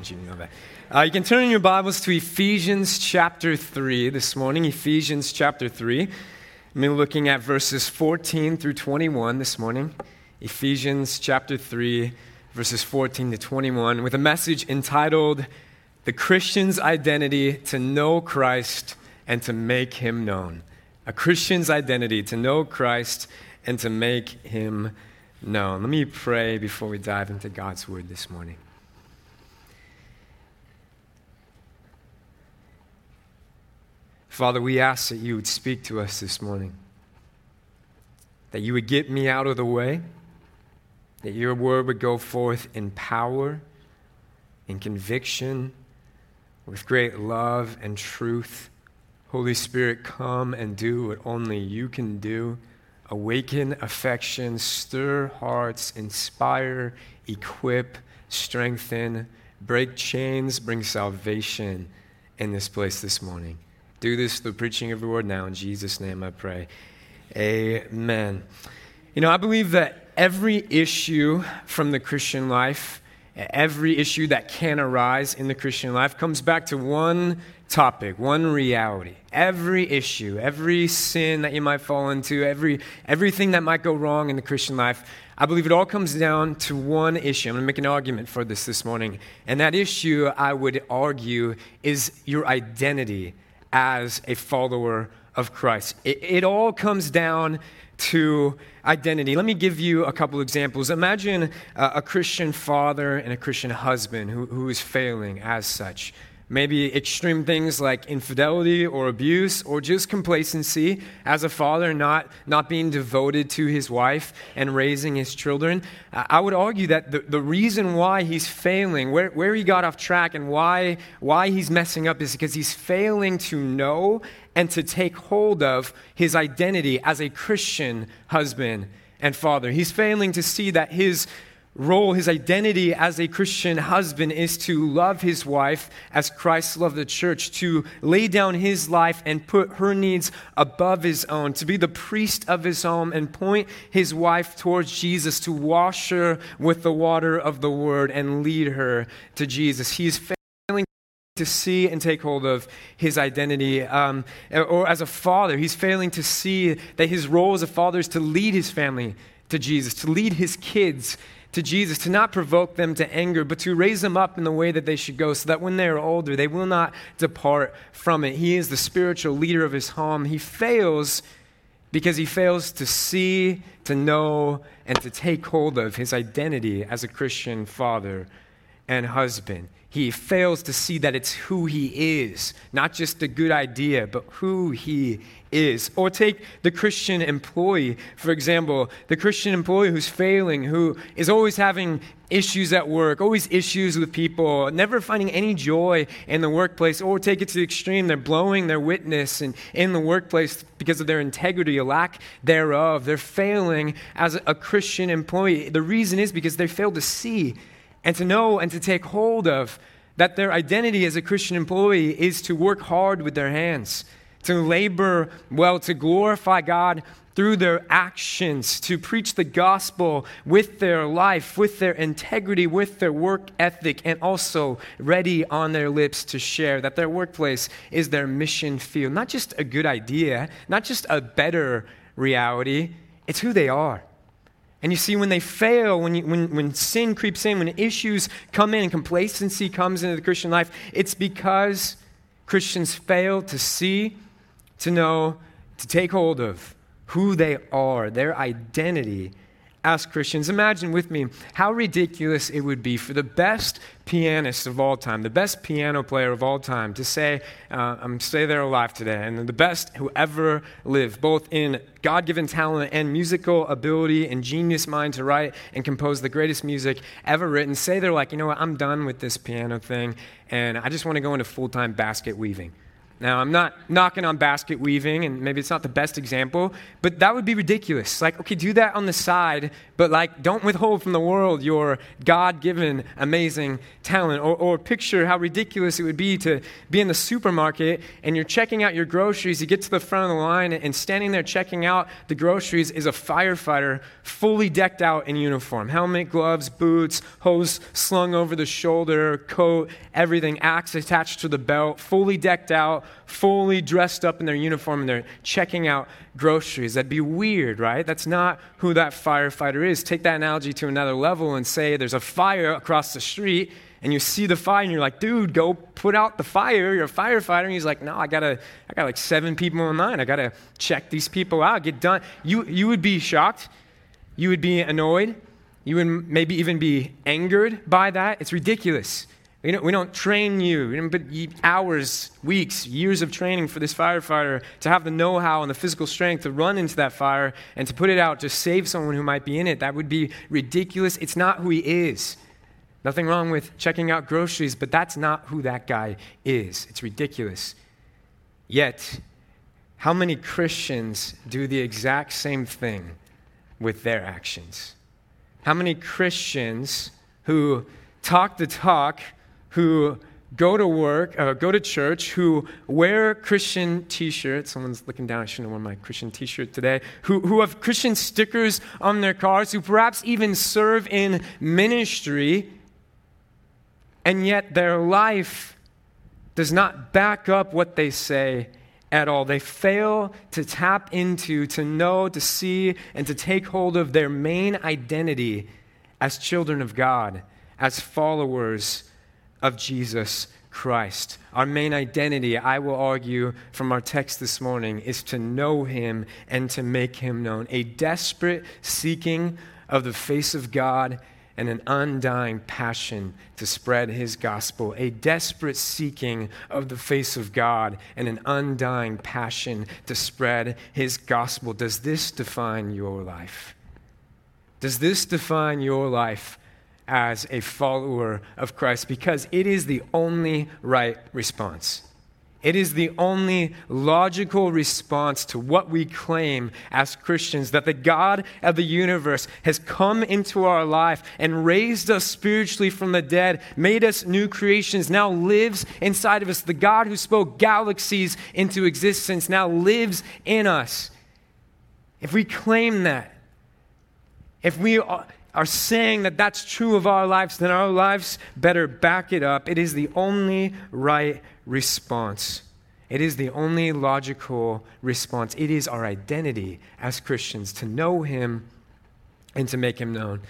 want you to know that. Uh, you can turn in your Bibles to Ephesians chapter 3 this morning. Ephesians chapter 3. I'm looking at verses 14 through 21 this morning. Ephesians chapter 3, verses 14 to 21, with a message entitled The Christian's Identity to Know Christ and to Make Him Known. A Christian's identity to know Christ and to make Him known. Let me pray before we dive into God's Word this morning. Father, we ask that you would speak to us this morning, that you would get me out of the way, that your word would go forth in power, in conviction, with great love and truth. Holy Spirit, come and do what only you can do. Awaken affection, stir hearts, inspire, equip, strengthen, break chains, bring salvation in this place this morning. Do this through preaching of the word now. In Jesus' name I pray. Amen. You know, I believe that every issue from the Christian life, every issue that can arise in the Christian life, comes back to one topic, one reality. Every issue, every sin that you might fall into, every, everything that might go wrong in the Christian life, I believe it all comes down to one issue. I'm going to make an argument for this this morning. And that issue, I would argue, is your identity as a follower of Christ. It, it, all comes down to identity. Let me give you a couple examples. Imagine a, a Christian father and a Christian husband who, who is failing as such. Maybe extreme things like infidelity or abuse or just complacency as a father, not, not being devoted to his wife and raising his children. Uh, I would argue that the, the reason why he's failing, where, where he got off track, and why, why he's messing up is because he's failing to know and to take hold of his identity as a Christian husband and father. He's failing to see that his role, his identity as a Christian husband is to love his wife as Christ loved the church, to lay down his life and put her needs above his own, to be the priest of his home and point his wife towards Jesus, to wash her with the water of the word and lead her to Jesus. He is failing to see and take hold of his identity. Um, or as a father, he's failing to see that his role as a father is to lead his family to Jesus, to lead his kids to Jesus, to not provoke them to anger, but to raise them up in the way that they should go, so that when they are older, they will not depart from it. He is the spiritual leader of his home. He fails because he fails to see, to know, and to take hold of his identity as a Christian father and husband. He fails to see that it's who he is, not just a good idea, but who he is. Or take the Christian employee, for example, the Christian employee who's failing, who is always having issues at work, always issues with people, never finding any joy in the workplace, or take it to the extreme, they're blowing their witness in, in the workplace because of their integrity, a lack thereof. They're failing as a Christian employee. The reason is because they fail to see and to know and to take hold of that their identity as a Christian employee is to work hard with their hands, to labor well, to glorify God through their actions, to preach the gospel with their life, with their integrity, with their work ethic, and also ready on their lips to share that their workplace is their mission field. Not just a good idea, not just a better reality, it's who they are. And you see, when they fail, when, you, when, when sin creeps in, when issues come in and complacency comes into the Christian life, it's because Christians fail to see, to know, to take hold of who they are, their identity as Christians. Imagine with me how ridiculous it would be for the best pianist of all time, the best piano player of all time, to say, uh, I'm stay there alive today, and the best who ever lived, both in God given talent and musical ability and genius mind to write and compose the greatest music ever written, say they're like, you know what, I'm done with this piano thing, and I just want to go into full time basket weaving. Now, I'm not knocking on basket weaving, and maybe it's not the best example, but that would be ridiculous. Like, okay, do that on the side, but like, don't withhold from the world your God given amazing talent. Or, or picture how ridiculous it would be to be in the supermarket and you're checking out your groceries. You get to the front of the line, and standing there checking out the groceries is a firefighter fully decked out in uniform helmet, gloves, boots, hose slung over the shoulder, coat, everything, axe attached to the belt, fully decked out fully dressed up in their uniform and they're checking out groceries. That'd be weird, right? That's not who that firefighter is. Take that analogy to another level and say there's a fire across the street and you see the fire and you're like, dude, go put out the fire. You're a firefighter. And he's like, no, I gotta, I got like seven people in line. I gotta check these people out, get done. You, you would be shocked. You would be annoyed. You would maybe even be angered by that. It's ridiculous. We don't, we don't train you, but hours, weeks, years of training for this firefighter to have the know how and the physical strength to run into that fire and to put it out to save someone who might be in it. That would be ridiculous. It's not who he is. Nothing wrong with checking out groceries, but that's not who that guy is. It's ridiculous. Yet, how many Christians do the exact same thing with their actions? How many Christians who talk the talk, who go to work, uh, go to church, who wear Christian t shirts. Someone's looking down, I shouldn't have worn my Christian t shirt today. Who, who have Christian stickers on their cars, who perhaps even serve in ministry, and yet their life does not back up what they say at all. They fail to tap into, to know, to see, and to take hold of their main identity as children of God, as followers of Jesus Christ. Our main identity, I will argue from our text this morning, is to know Him and to make Him known. A desperate seeking of the face of God and an undying passion to spread His gospel. A desperate seeking of the face of God and an undying passion to spread His gospel. Does this define your life? Does this define your life? As a follower of Christ because it is the only right response. It is the only logical response to what we claim as Christians that the God of the universe has come into our life and raised us spiritually from the dead, made us new creations, now lives inside of us. The God who spoke galaxies into existence now lives in us. If we claim that, if we are saying that that's true of our lives, then our lives better back it up. It is the only right response. It is the only logical response. It is our identity as Christians to know Him and to make Him known.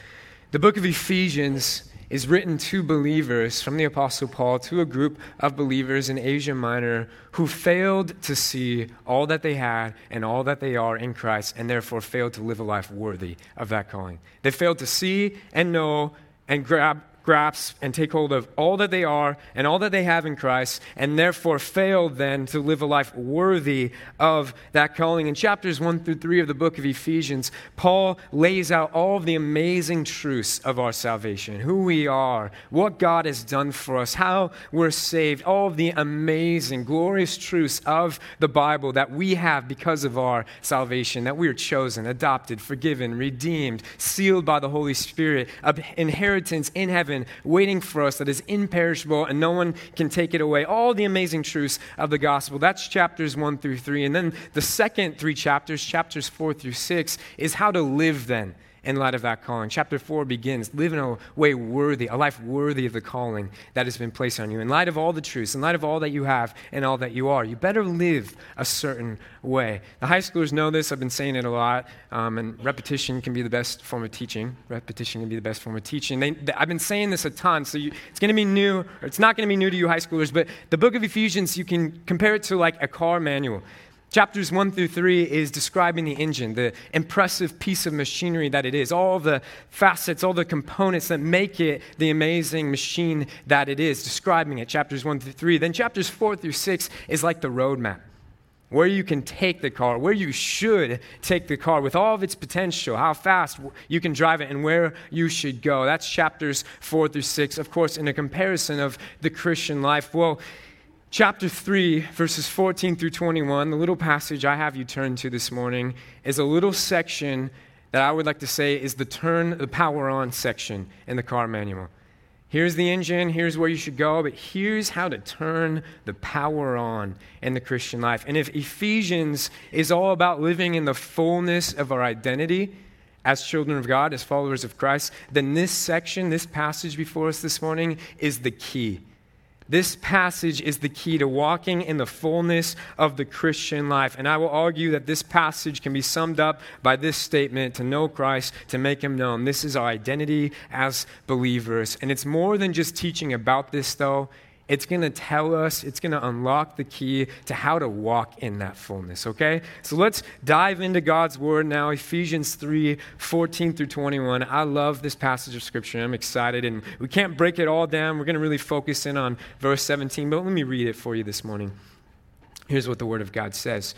The book of Ephesians is written to believers from the Apostle Paul to a group of believers in Asia Minor who failed to see all that they had and all that they are in Christ and therefore failed to live a life worthy of that calling. They failed to see and know and grab grasp and take hold of all that they are and all that they have in Christ, and therefore fail then to live a life worthy of that calling. In chapters 1 through 3 of the book of Ephesians, Paul lays out all of the amazing truths of our salvation who we are, what God has done for us, how we're saved, all of the amazing, glorious truths of the Bible that we have because of our salvation, that we are chosen, adopted, forgiven, redeemed, sealed by the Holy Spirit, inheritance in heaven heaven waiting for us that is imperishable and no one can take it away. All the amazing truths of the gospel. That's chapters 1 through 3. And then the second three chapters, chapters 4 through 6, is how to live then in light of that calling. Chapter 4 begins live in a way worthy, a life worthy of the calling that has been placed on you. In light of all the truths, in light of all that you have and all that you are, you better live a certain way. The high schoolers know this. I've been saying it a lot. Um, and repetition can be the best form of teaching. Repetition can be the best form of teaching. They, they, I've been saying this a ton, so you, it's going to be new, it's not going to be new to you high schoolers, but the book of Ephesians, you can compare it to like a car manual. Chapters 1 through 3 is describing the engine, the impressive piece of machinery that it is, all the facets, all the components that make it the amazing machine that it is, describing it. Chapters 1 through 3. Then chapters 4 through 6 is like the roadmap, where you can take the car, where you should take the car with all of its potential, how fast you can drive it, and where you should go. That's chapters 4 through 6. Of course, in a comparison of the Christian life, well, Chapter 3, verses 14 through 21, the little passage I have you turn to this morning, is a little section that I would like to say is the turn the power on section in the car manual. Here's the engine, here's where you should go, but here's how to turn the power on in the Christian life. And if Ephesians is all about living in the fullness of our identity as children of God, as followers of Christ, then this section, this passage before us this morning, is the key. This passage is the key to walking in the fullness of the Christian life. And I will argue that this passage can be summed up by this statement to know Christ, to make him known. This is our identity as believers. And it's more than just teaching about this, though. It's going to tell us, it's going to unlock the key to how to walk in that fullness, okay? So let's dive into God's word now, Ephesians 3 14 through 21. I love this passage of scripture. I'm excited, and we can't break it all down. We're going to really focus in on verse 17, but let me read it for you this morning. Here's what the word of God says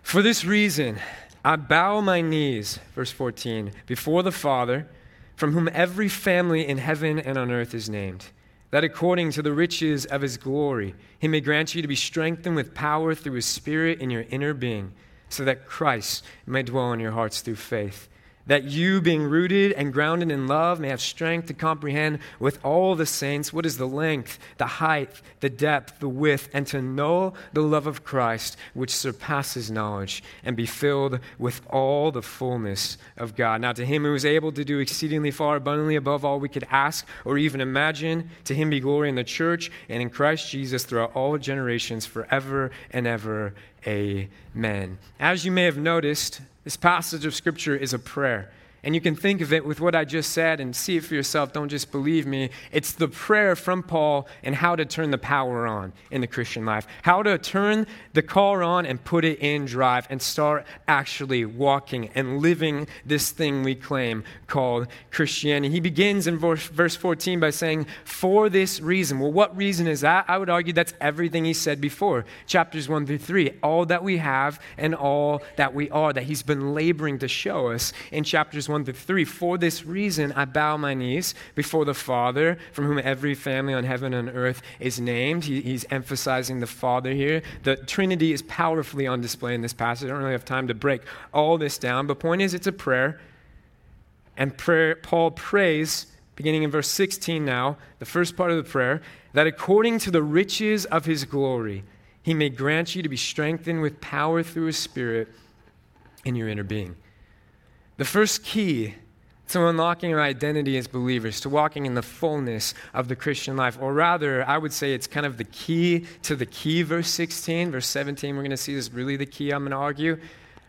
For this reason, I bow my knees, verse 14, before the Father, from whom every family in heaven and on earth is named that according to the riches of his glory, he may grant you to be strengthened with power through his Spirit in your inner being, so that Christ may dwell in your hearts through faith that you, being rooted and grounded in love, may have strength to comprehend with all the saints what is the length, the height, the depth, the width, and to know the love of Christ, which surpasses knowledge, and be filled with all the fullness of God. Now, to him who is able to do exceedingly far abundantly above all we could ask or even imagine, to him be glory in the church and in Christ Jesus throughout all generations, forever and ever. Amen. As you may have noticed, this passage of Scripture is a prayer. And you can think of it with what I just said and see it for yourself. Don't just believe me. It's the prayer from Paul and how to turn the power on in the Christian life. How to turn the car on and put it in drive and start actually walking and living this thing we claim called Christianity. He begins in verse 14 by saying, For this reason. Well, what reason is that? I would argue that's everything he said before, chapters 1 through 3. All that we have and all that we are, that he's been laboring to show us in chapters 1 through 3. For this reason, I bow my knees before the Father, from whom every family on heaven and earth is named. He, he's emphasizing the Father here. The Trinity is powerfully on display in this passage. I don't really have time to break all this down, but point is, it's a prayer. And prayer, Paul prays, beginning in verse 16 now, the first part of the prayer, that according to the riches of his glory, he may grant you to be strengthened with power through his Spirit in your inner being. The first key to unlocking our identity as believers, to walking in the fullness of the Christian life, or rather, I would say it's kind of the key to the key, verse 16. Verse 17, we're going to see is really the key, I'm going to argue.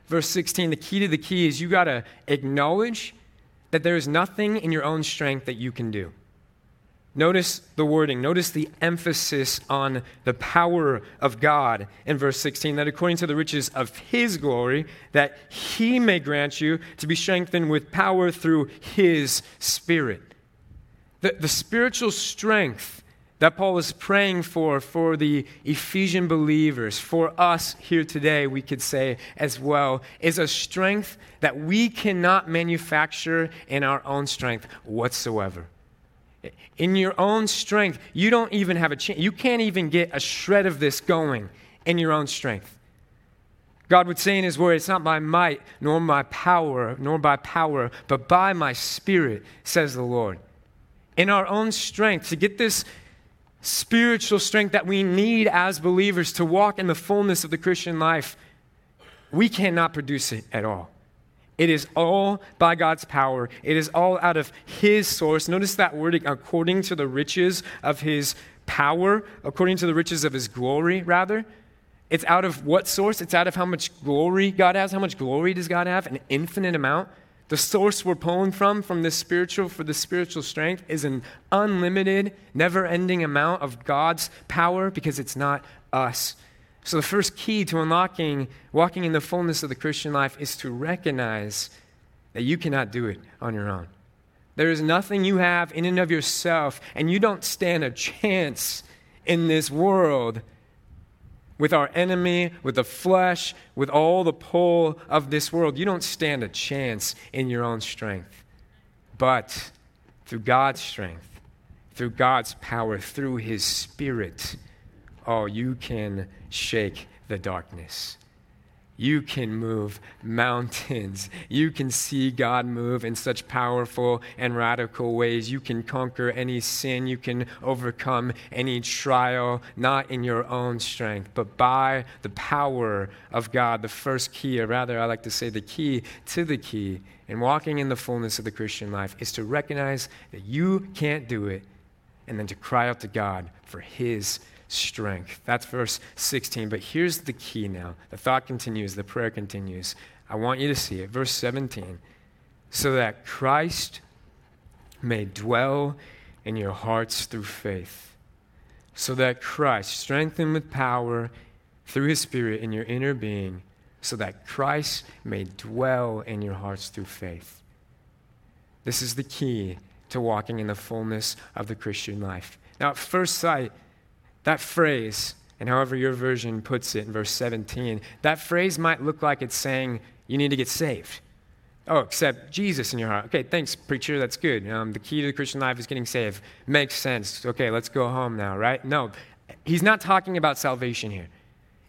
Verse 16, the key to the key is you got to acknowledge that there is nothing in your own strength that you can do. Notice the wording, notice the emphasis on the power of God in verse 16, that according to the riches of his glory, that he may grant you to be strengthened with power through his spirit. The, the spiritual strength that Paul is praying for for the Ephesian believers, for us here today, we could say as well, is a strength that we cannot manufacture in our own strength whatsoever. In your own strength, you don't even have a chance. You can't even get a shred of this going in your own strength. God would say in His Word, It's not by might, nor by power, nor by power, but by my Spirit, says the Lord. In our own strength, to get this spiritual strength that we need as believers to walk in the fullness of the Christian life, we cannot produce it at all. It is all by God's power. It is all out of His source. Notice that wording, according to the riches of His power, according to the riches of His glory, rather. It's out of what source? It's out of how much glory God has. How much glory does God have? An infinite amount. The source we're pulling from, from this spiritual, for the spiritual strength, is an unlimited, never ending amount of God's power because it's not us. So, the first key to unlocking, walking in the fullness of the Christian life is to recognize that you cannot do it on your own. There is nothing you have in and of yourself, and you don't stand a chance in this world with our enemy, with the flesh, with all the pull of this world. You don't stand a chance in your own strength. But through God's strength, through God's power, through His Spirit, oh, you can shake the darkness. You can move mountains. You can see God move in such powerful and radical ways. You can conquer any sin. You can overcome any trial, not in your own strength, but by the power of God. The first key, or rather, I like to say the key to the key in walking in the fullness of the Christian life, is to recognize that you can't do it and then to cry out to God for His strength. That's verse 16. But here's the key now. The thought continues, the prayer continues. I want you to see it. Verse 17. So that Christ may dwell in your hearts through faith. So that Christ, strengthened with power through his Spirit in your inner being, so that Christ may dwell in your hearts through faith. This is the key to walking in the fullness of the Christian life. Now, at first sight, that phrase, and however your version puts it in verse 17, that phrase might look like it's saying you need to get saved. Oh, accept Jesus in your heart. Okay, thanks, preacher. That's good. Um, the key to the Christian life is getting saved. Makes sense. Okay, let's go home now, right? No, he's not talking about salvation here.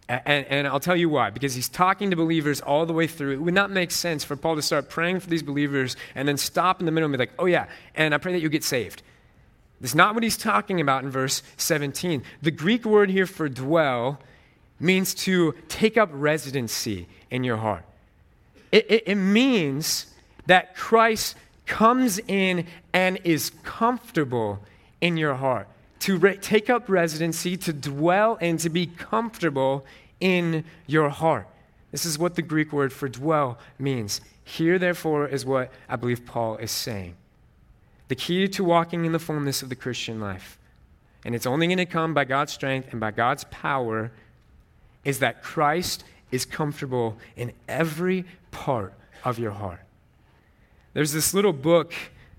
And, and, I'll tell you why. Because he's talking to believers all the way through. It would not make sense for Paul to start praying for these believers and then stop in the middle and be like, oh, yeah, and I pray that you get saved. That's not what he's talking about in verse 17. The Greek word here for dwell means to take up residency in your heart. It, it, it means that Christ comes in and is comfortable in your heart. To re- take up residency, to dwell, and to be comfortable in your heart. This is what the Greek word for dwell means. Here, therefore, is what I believe Paul is saying the key to walking in the fullness of the Christian life, and it's only going to come by God's strength and by God's power, is that Christ is comfortable in every part of your heart. There's this little book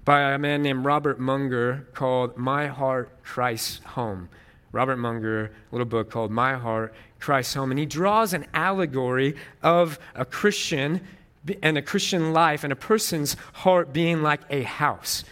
by a man named Robert Munger called My Heart, Christ's Home. Robert Munger, a little book called My Heart, Christ's Home. And he draws an allegory of a Christian and a Christian life and a person's heart being like a house.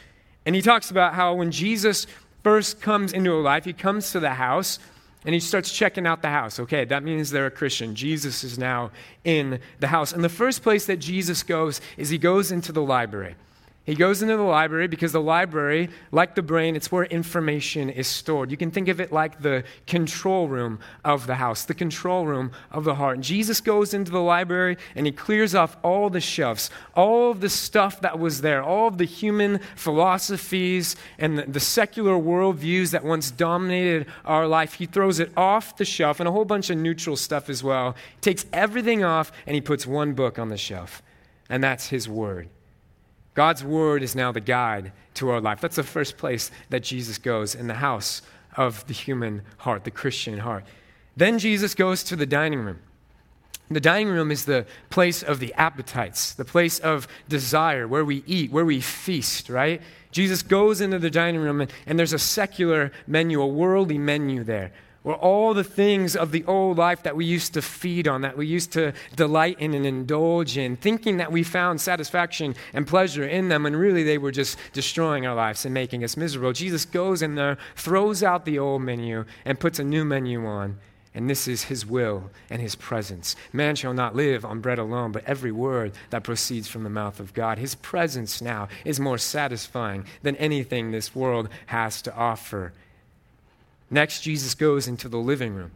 And he talks about how when Jesus first comes into a life, he comes to the house and he starts checking out the house. Okay, that means they're a Christian. Jesus is now in the house. And the first place that Jesus goes is he goes into the library. He goes into the library because the library, like the brain, it's where information is stored. You can think of it like the control room of the house, the control room of the heart. And Jesus goes into the library and he clears off all the shelves, all of the stuff that was there, all of the human philosophies and the, the secular worldviews that once dominated our life. He throws it off the shelf and a whole bunch of neutral stuff as well. He takes everything off and he puts one book on the shelf, and that's his word. God's word is now the guide to our life. That's the first place that Jesus goes in the house of the human heart, the Christian heart. Then Jesus goes to the dining room. The dining room is the place of the appetites, the place of desire, where we eat, where we feast, right? Jesus goes into the dining room, and, and there's a secular menu, a worldly menu there where all the things of the old life that we used to feed on, that we used to delight in and indulge in, thinking that we found satisfaction and pleasure in them, and really they were just destroying our lives and making us miserable. Jesus goes in there, throws out the old menu, and puts a new menu on. And this is his will and his presence. Man shall not live on bread alone, but every word that proceeds from the mouth of God. His presence now is more satisfying than anything this world has to offer. Next, Jesus goes into the living room.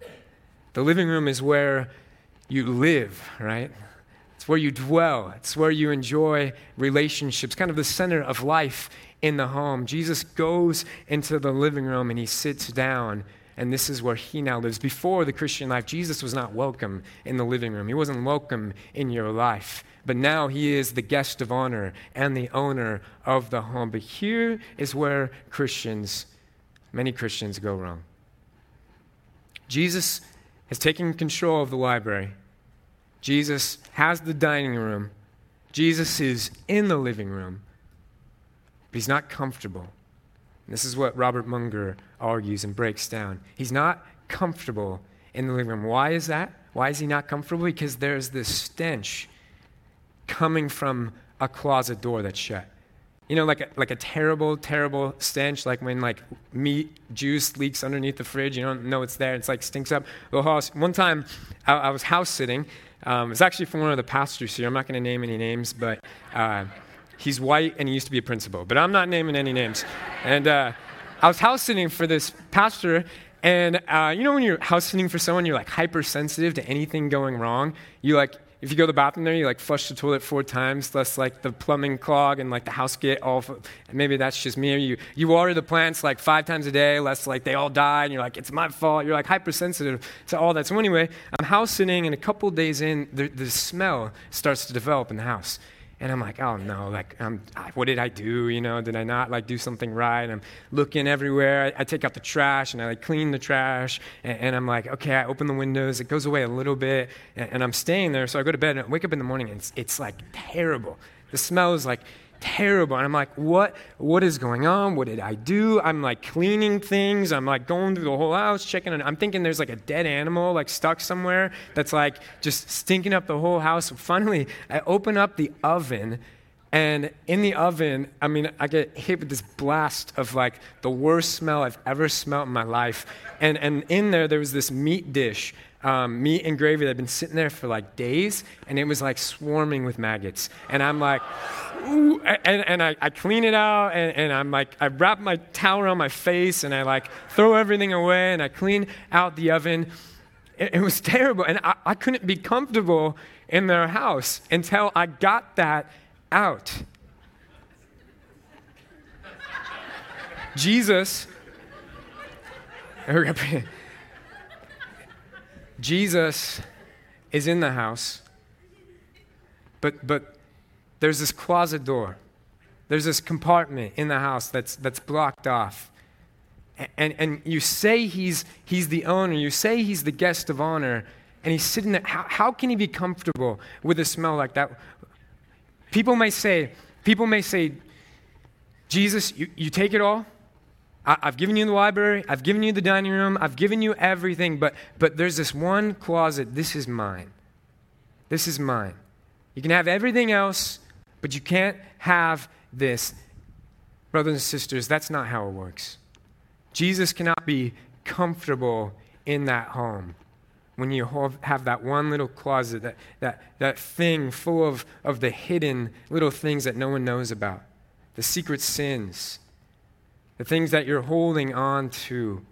The living room is where you live, right? It's where you dwell, it's where you enjoy relationships, kind of the center of life in the home. Jesus goes into the living room and he sits down, and this is where he now lives. Before the Christian life, Jesus was not welcome in the living room, he wasn't welcome in your life. But now he is the guest of honor and the owner of the home. But here is where Christians many Christians go wrong. Jesus has taken control of the library. Jesus has the dining room. Jesus is in the living room, but he's not comfortable. And this is what Robert Munger argues and breaks down. He's not comfortable in the living room. Why is that? Why is he not comfortable? Because there's this stench coming from a closet door that's shut. You know, like a, like a terrible, terrible stench, like when like meat juice leaks underneath the fridge. You don't know it's there. It's like stinks up the house. One time, I, I was house sitting. Um, it's actually from one of the pastors here. I'm not going to name any names, but uh, he's white and he used to be a principal. But I'm not naming any names. And uh, I was house sitting for this pastor, and uh, you know when you're house sitting for someone, you're like hypersensitive to anything going wrong. You like if you go to the bathroom there, you like flush the toilet four times, less like the plumbing clog and like the house get all. Maybe that's just me. Or you you water the plants like five times a day, less like they all die, and you're like it's my fault. You're like hypersensitive to all that. So anyway, I'm house sitting, and a couple days in, the, the smell starts to develop in the house. And I'm like, oh no, like, um, what did I do? You know, did I not like do something right? And I'm looking everywhere. I, I, take out the trash and I like clean the trash. And, and, I'm like, okay, I open the windows. It goes away a little bit. And, and I'm staying there. So I go to bed and I wake up in the morning and it's, it's like terrible. The smell is like terrible. And I'm like, what, what is going on? What did I do? I'm like cleaning things. I'm like going through the whole house, checking it. I'm thinking there's like a dead animal like stuck somewhere that's like just stinking up the whole house. Finally, I open up the oven. And in the oven, I mean, I get hit with this blast of like the worst smell I've ever smelled in my life. And, and in there, there was this meat dish um, meat and gravy that had been sitting there for like days, and it was like swarming with maggots. And I'm like, ooh, and, and I, I clean it out, and, and I'm like, I wrap my towel around my face, and I like throw everything away, and I clean out the oven. It, it was terrible, and I, I couldn't be comfortable in their house until I got that out. Jesus, Jesus is in the house, but, but there's this closet door. There's this compartment in the house that's, that's blocked off. And, and you say he's, he's the owner, you say he's the guest of honor, and he's sitting there. How, how can he be comfortable with a smell like that? People may say, people may say, Jesus, you, you take it all? I, have given you the library, I've given you the dining room, I've given you everything, but, but there's this one closet. This is mine. This is mine. You can have everything else, but you can't have this. Brothers and sisters, that's not how it works. Jesus cannot be comfortable in that home when you have that one little closet, that, that, that thing full of, of the hidden little things that no one knows about, the secret sins the things that you're holding on to,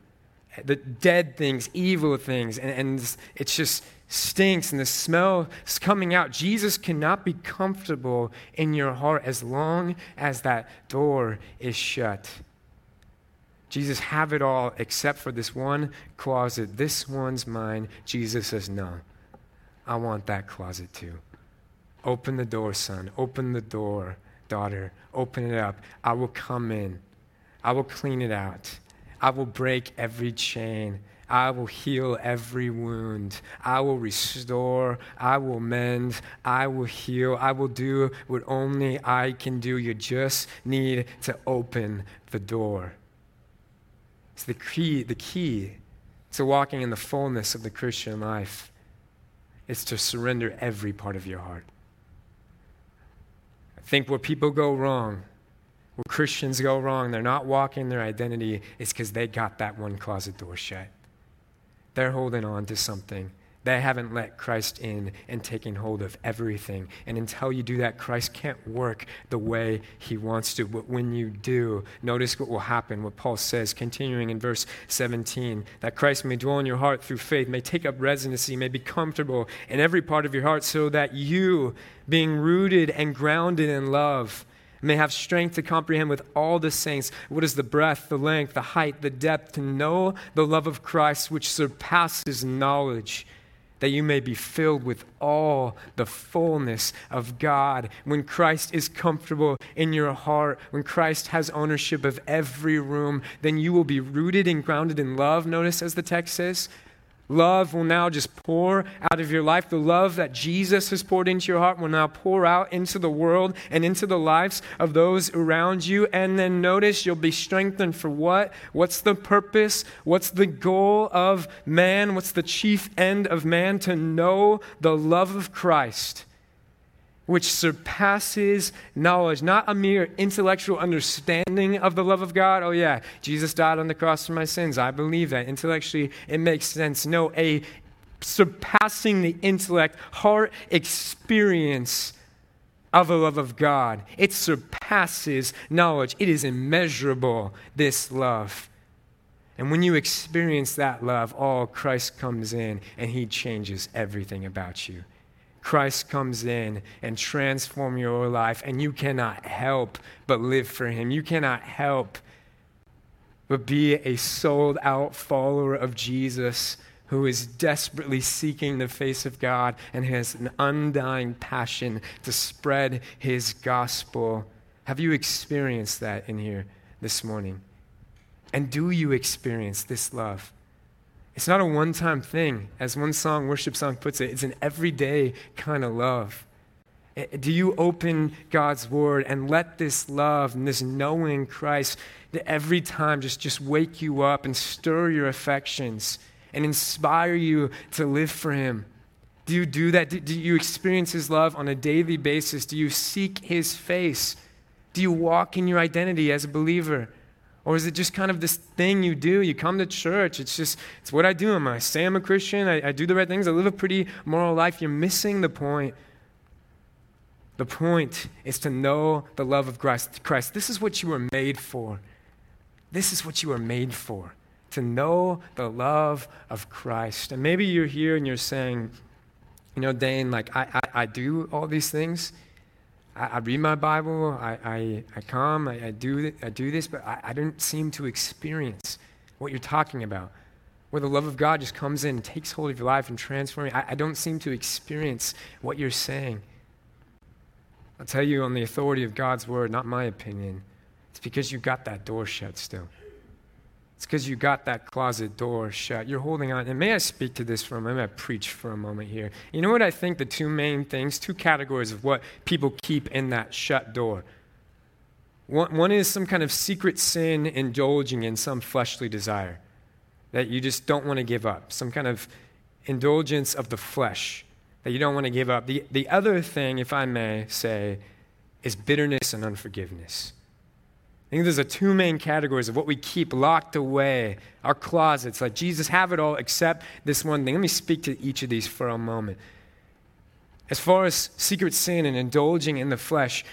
the dead things, evil things, and, and it just stinks and the smell is coming out. Jesus cannot be comfortable in your heart as long as that door is shut. Jesus, have it all except for this one closet. This one's mine. Jesus says, No, I want that closet too. Open the door, son. Open the door, daughter. Open it up. I will come in. I will clean it out. I will break every chain. I will heal every wound. I will restore. I will mend. I will heal. I will do what only I can do. You just need to open the door. It's the key, the key to walking in the fullness of the Christian life is to surrender every part of your heart. I think where people go wrong where Christians go wrong, they're not walking their identity, is because they got that one closet door shut. They're holding on to something. They haven't let Christ in and taken hold of everything. And until you do that, Christ can't work the way he wants to. But when you do, notice what will happen, what Paul says, continuing in verse 17 that Christ may dwell in your heart through faith, may take up residency, may be comfortable in every part of your heart, so that you, being rooted and grounded in love, may have strength to comprehend with all the saints what is the breadth, the length, the height, the depth, to know the love of Christ which surpasses knowledge, that you may be filled with all the fullness of God. When Christ is comfortable in your heart, when Christ has ownership of every room, then you will be rooted and grounded in love. Notice as the text says, Love will now just pour out of your life. The love that Jesus has poured into your heart will now pour out into the world and into the lives of those around you. And then notice you'll be strengthened for what? What's the purpose? What's the goal of man? What's the chief end of man? To know the love of Christ which surpasses knowledge, not a mere intellectual understanding of the love of God. Oh, yeah, Jesus died on the cross for my sins. I believe that. Intellectually, it makes sense. No, a surpassing the intellect, heart experience of the love of God. It surpasses knowledge, it is immeasurable, this love. And when you experience that love, all Christ comes in and he changes everything about you. Christ comes in and transform your life and you cannot help but live for him. You cannot help but be a sold out follower of Jesus who is desperately seeking the face of God and has an undying passion to spread his gospel. Have you experienced that in here this morning? And do you experience this love? It's not a one time thing. As one song, worship song puts it, it's an everyday kind of love. Eh, do you open God's word and let this love and this knowing Christ every time just, just wake you up and stir your affections and inspire you to live for Him? Do you do that? Do, do you experience His love on a daily basis? Do you seek His face? Do you walk in your identity as a believer? Or is it just kind of this thing you do? You come to church. It's just, it's what I do. I say I'm a Christian. I, I do the right things. I live a pretty moral life. You're missing the point. The point is to know the love of Christ. Christ. This is what you were made for. This is what you were made for. To know the love of Christ. And maybe you're here and you're saying, you know, Dane, like, I, I, I do all these things. I, I read my Bible, I, I, I come, I, I, do, I do this, but I, I don't seem to experience what you're talking about. Where the love of God just comes in and takes hold of your life and transforms you. I, I don't seem to experience what you're saying. I'll tell you on the authority of God's word, not my opinion. It's because you got that door shut still. It's because you got that closet door shut. You're holding on. And may I speak to this for a moment? May I preach for a moment here? You know what I think the two main things, two categories of what people keep in that shut door? One, one is some kind of secret sin indulging in some fleshly desire that you just don't want to give up, some kind of indulgence of the flesh that you don't want to give up. The, the other thing, if I may say, is bitterness and unforgiveness. I think there's a two main categories of what we keep locked away, our closets. Like, Jesus, have it all except this one thing. Let me speak to each of these for a moment. As far as secret sin and indulging in the flesh,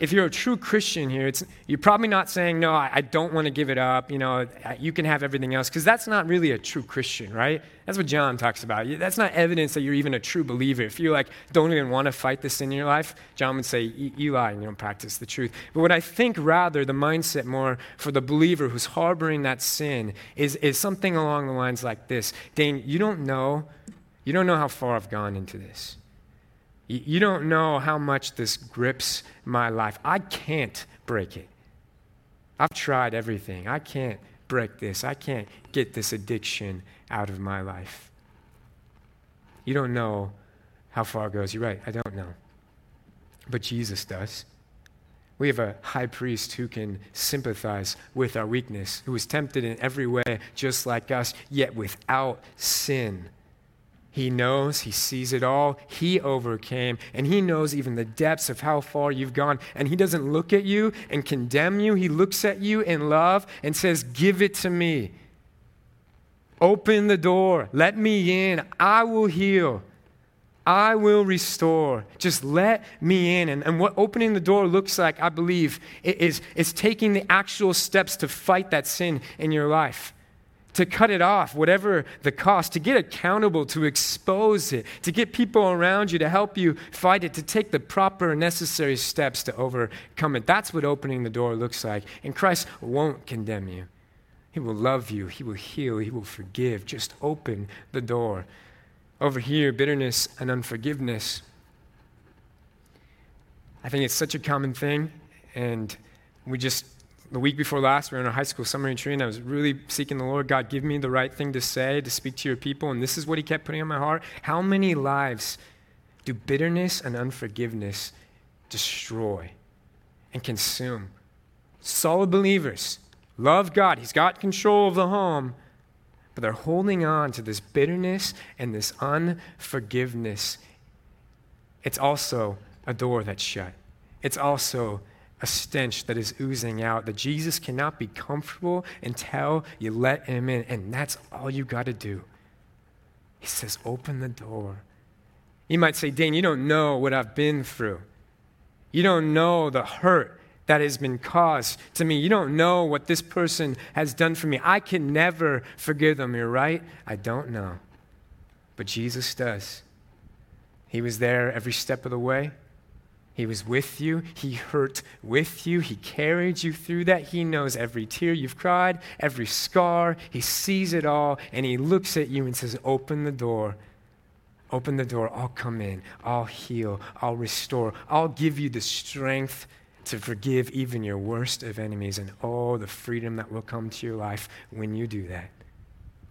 if you're a true Christian here, you're probably not saying, no, I, I don't want to give it up. You know, you can have everything else, because that's not really a true Christian, right? That's what John talks about. That's not evidence that you're even a true believer. If you like don't even want to fight this in your life, John would say, you lie and you don't practice the truth. But what I think rather, the mindset more for the believer who's harboring that sin is, is something along the lines like this. Dane, you don't know, you don't know how far I've gone into this. You don't know how much this grips my life. I can't break it. I've tried everything. I can't break this. I can't get this addiction out of my life. You don't know how far it goes. You're right. I don't know. But Jesus does. We have a high priest who can sympathize with our weakness, who was tempted in every way just like us, yet without sin. He knows, He sees it all. He overcame, and He knows even the depths of how far you've gone. And He doesn't look at you and condemn you. He looks at you in love and says, Give it to me. Open the door. Let me in. I will heal. I will restore. Just let me in. And, and what opening the door looks like, I believe, is, is taking the actual steps to fight that sin in your life to cut it off, whatever the cost, to get accountable, to expose it, to get people around you to help you fight it, to take the proper necessary steps to overcome it. That's what opening the door looks like. And Christ won't condemn you. He will love you, He will heal, He will forgive. Just open the door. Over here, bitterness and unforgiveness. I think it's such a common thing, and we just the week before last, we were in a high school summer retreat, and I was really seeking the Lord. God, give me the right thing to say, to speak to your people. And this is what He kept putting on my heart. How many lives do bitterness and unforgiveness destroy and consume? Solid believers, love God, He's got control of the home, but they're holding on to this bitterness and this unforgiveness it's also a door that's shut. It's also a stench that is oozing out that Jesus cannot be comfortable until you let him in. And that's all you got to do. He says, Open the door. You might say, Dane, you don't know what I've been through. You don't know the hurt that has been caused to me. You don't know what this person has done for me. I can never forgive them. You're right. I don't know. But Jesus does. He was there every step of the way. He was with you. He hurt with you. He carried you through that. He knows every tear you've cried, every scar. He sees it all, and He looks at you and says, Open the door. Open the door. I'll come in. I'll heal. I'll restore. I'll give you the strength to forgive even your worst of enemies and all the freedom that will come to your life when you do that.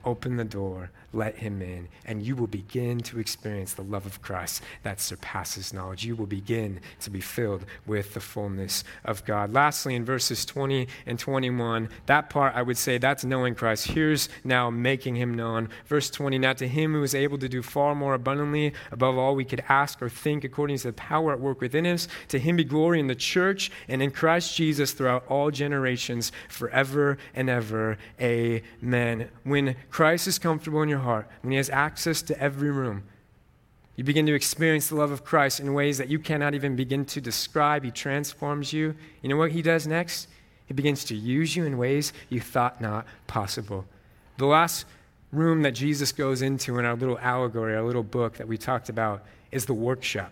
Open the door let him in, and you will begin to experience the love of Christ that surpasses knowledge. You will begin to be filled with the fullness of God. Lastly, in verses 20 and 21, that part I would say that's knowing Christ. Here's now making him known. Verse 20 Now to him who is able to do far more abundantly above all we could ask or think according to the power at work within us, to him be glory in the church and in Christ Jesus throughout all generations, forever and ever. Amen. When Christ is comfortable in your heart, when He has access to every room, you begin to experience the love of Christ in ways that you cannot even begin to describe. He transforms you. You know what He does next? He begins to use you in ways you thought not possible. The last room that Jesus goes into in our little allegory, our little book that we talked about, is the workshop.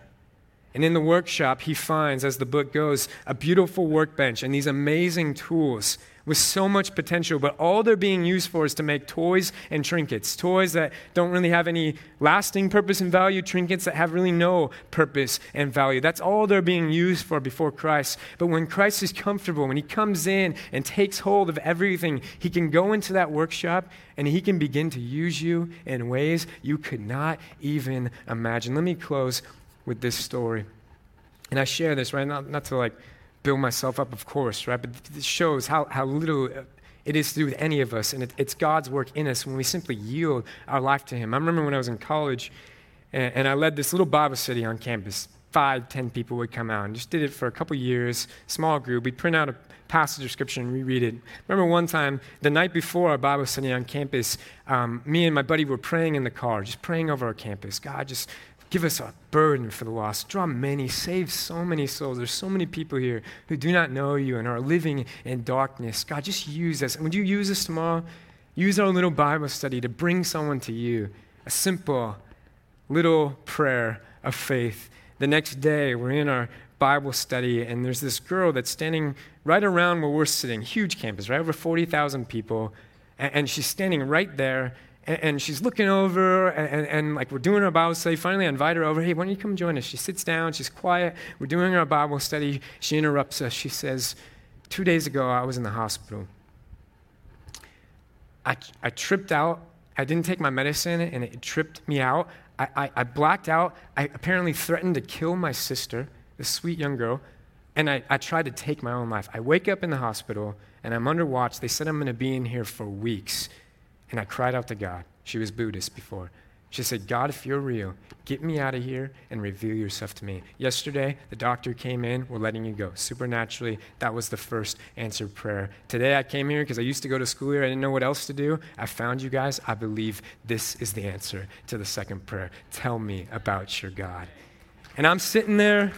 And in the workshop, he finds, as the book goes, a beautiful workbench and these amazing tools with so much potential, but all they're being used for is to make toys and trinkets. Toys that don't really have any lasting purpose and value, trinkets that have really no purpose and value. That's all they're being used for before Christ. But when Christ is comfortable, when he comes in and takes hold of everything, he can go into that workshop and he can begin to use you in ways you could not even imagine. Let me close with this story. And I share this, right? Not, not to like build myself up, of course, right? But it shows how, how little it is to do with any of us. And it, it's God's work in us when we simply yield our life to Him. I remember when I was in college and, and I led this little Bible study on campus. Five, ten people would come out and just did it for a couple years, small group. We'd print out a passage of scripture and reread it. Remember one time, the night before our Bible study on campus, um, me and my buddy were praying in the car, just praying over our campus. God, just Give us a burden for the lost. Draw many, save so many souls. There's so many people here who do not know you and are living in darkness. God, just use us. And would you use us tomorrow? Use our little Bible study to bring someone to you. A simple little prayer of faith. The next day, we're in our Bible study, and there's this girl that's standing right around where we're sitting, huge campus, right? Over 40,000 people. And, she's standing right there and, and she's looking over, and, and, and, like we're doing our Bible study. Finally, I invite her over. Hey, why don't you come join us? She sits down. She's quiet. We're doing our Bible study. She interrupts us. She says, Two days ago, I was in the hospital. I, I tripped out. I didn't take my medicine, and it tripped me out. I, I, I blacked out. I apparently threatened to kill my sister, this sweet young girl, and I, I tried to take my own life. I wake up in the hospital, and I'm under watch. They said I'm going to be in here for weeks. And I cried out to God. She was Buddhist before. She said, God, if you're real, get me out of here and reveal yourself to me. Yesterday, the doctor came in, we're letting you go. Supernaturally, that was the first answered prayer. Today, I came here because I used to go to school here. I didn't know what else to do. I found you guys. I believe this is the answer to the second prayer. Tell me about your God. And I'm sitting there,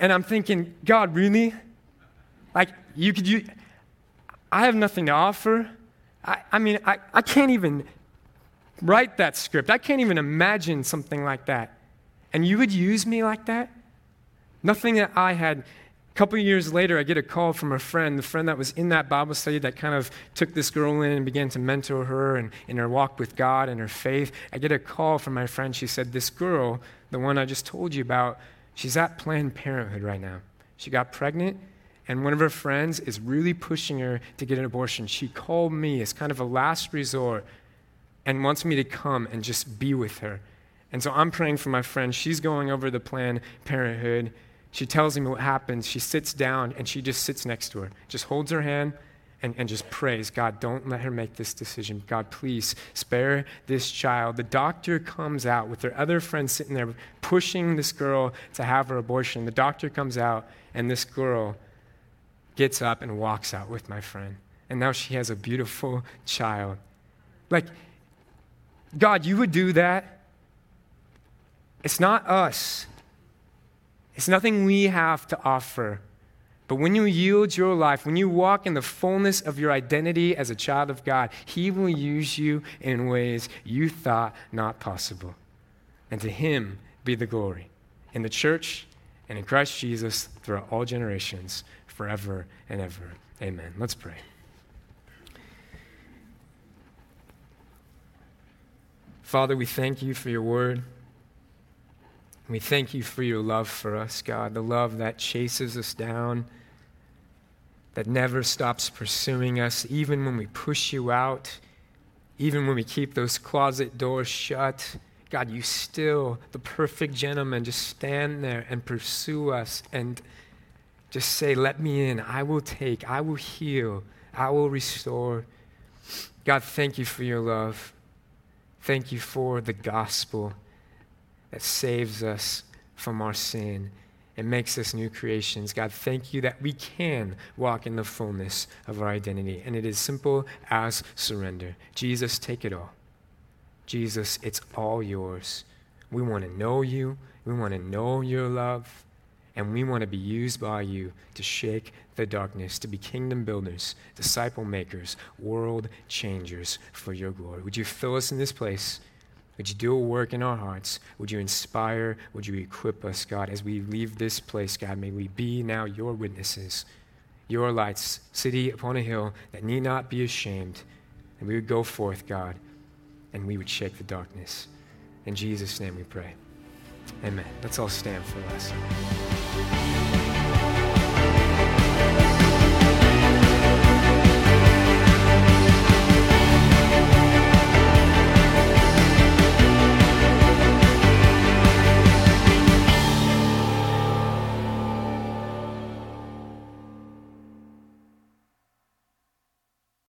and I'm thinking, God, really? Like, you could, you, I have nothing to offer. I, I mean, I, I can't even write that script. I can't even imagine something like that. And you would use me like that? Nothing that I had. A couple years later, I get a call from a friend, the friend that was in that Bible study that kind of took this girl in and began to mentor her and in her walk with God and her faith. I get a call from my friend. She said, This girl, the one I just told you about, she's at Planned Parenthood right now. She got pregnant and one of her friends is really pushing her to get an abortion. She called me as kind of a last resort and wants me to come and just be with her. And so I'm praying for my friend. She's going over the Planned Parenthood. She tells me what happens. She sits down and she just sits next to her, just holds her hand and, and just prays, God, don't let her make this decision. God, please spare this child. The doctor comes out with her other friend sitting there pushing this girl to have her abortion. The doctor comes out, and this girl gets up and walks out with my friend. And now she has a beautiful child. Like, God, you would do that. It's not us, it's nothing we have to offer. But when you yield your life, when you walk in the fullness of your identity as a child of God, He will use you in ways you thought not possible. And to Him be the glory in the church and in Christ Jesus throughout all generations, forever and ever. Amen. Let's pray. Father, we thank you for your word. We thank you for your love for us, God, the love that chases us down that never stops pursuing us, even when we push you out, even when we keep those closet doors shut. God, you still, the perfect gentleman, just stand there and pursue us and just say, Let me in. I will take, I will heal, I will restore. God, thank you for your love. Thank you for the gospel that saves us from our sin and makes us new creations. God, thank you that we can walk in the fullness of our identity. And it is simple as surrender. Jesus, take it all. Jesus, it's all yours. We want to know you, we want to know your love, and we want to be used by you to shake the darkness, to be kingdom builders, disciple makers, world changers for your glory. Would you fill us in this place? Would you do a work in our hearts? Would you inspire? Would you equip us, God, as we leave this place, God? May we be now your witnesses, your lights, city upon a hill that need not be ashamed. And we would go forth, God, and we would shake the darkness. In Jesus' name we pray. Amen. Let's all stand for the last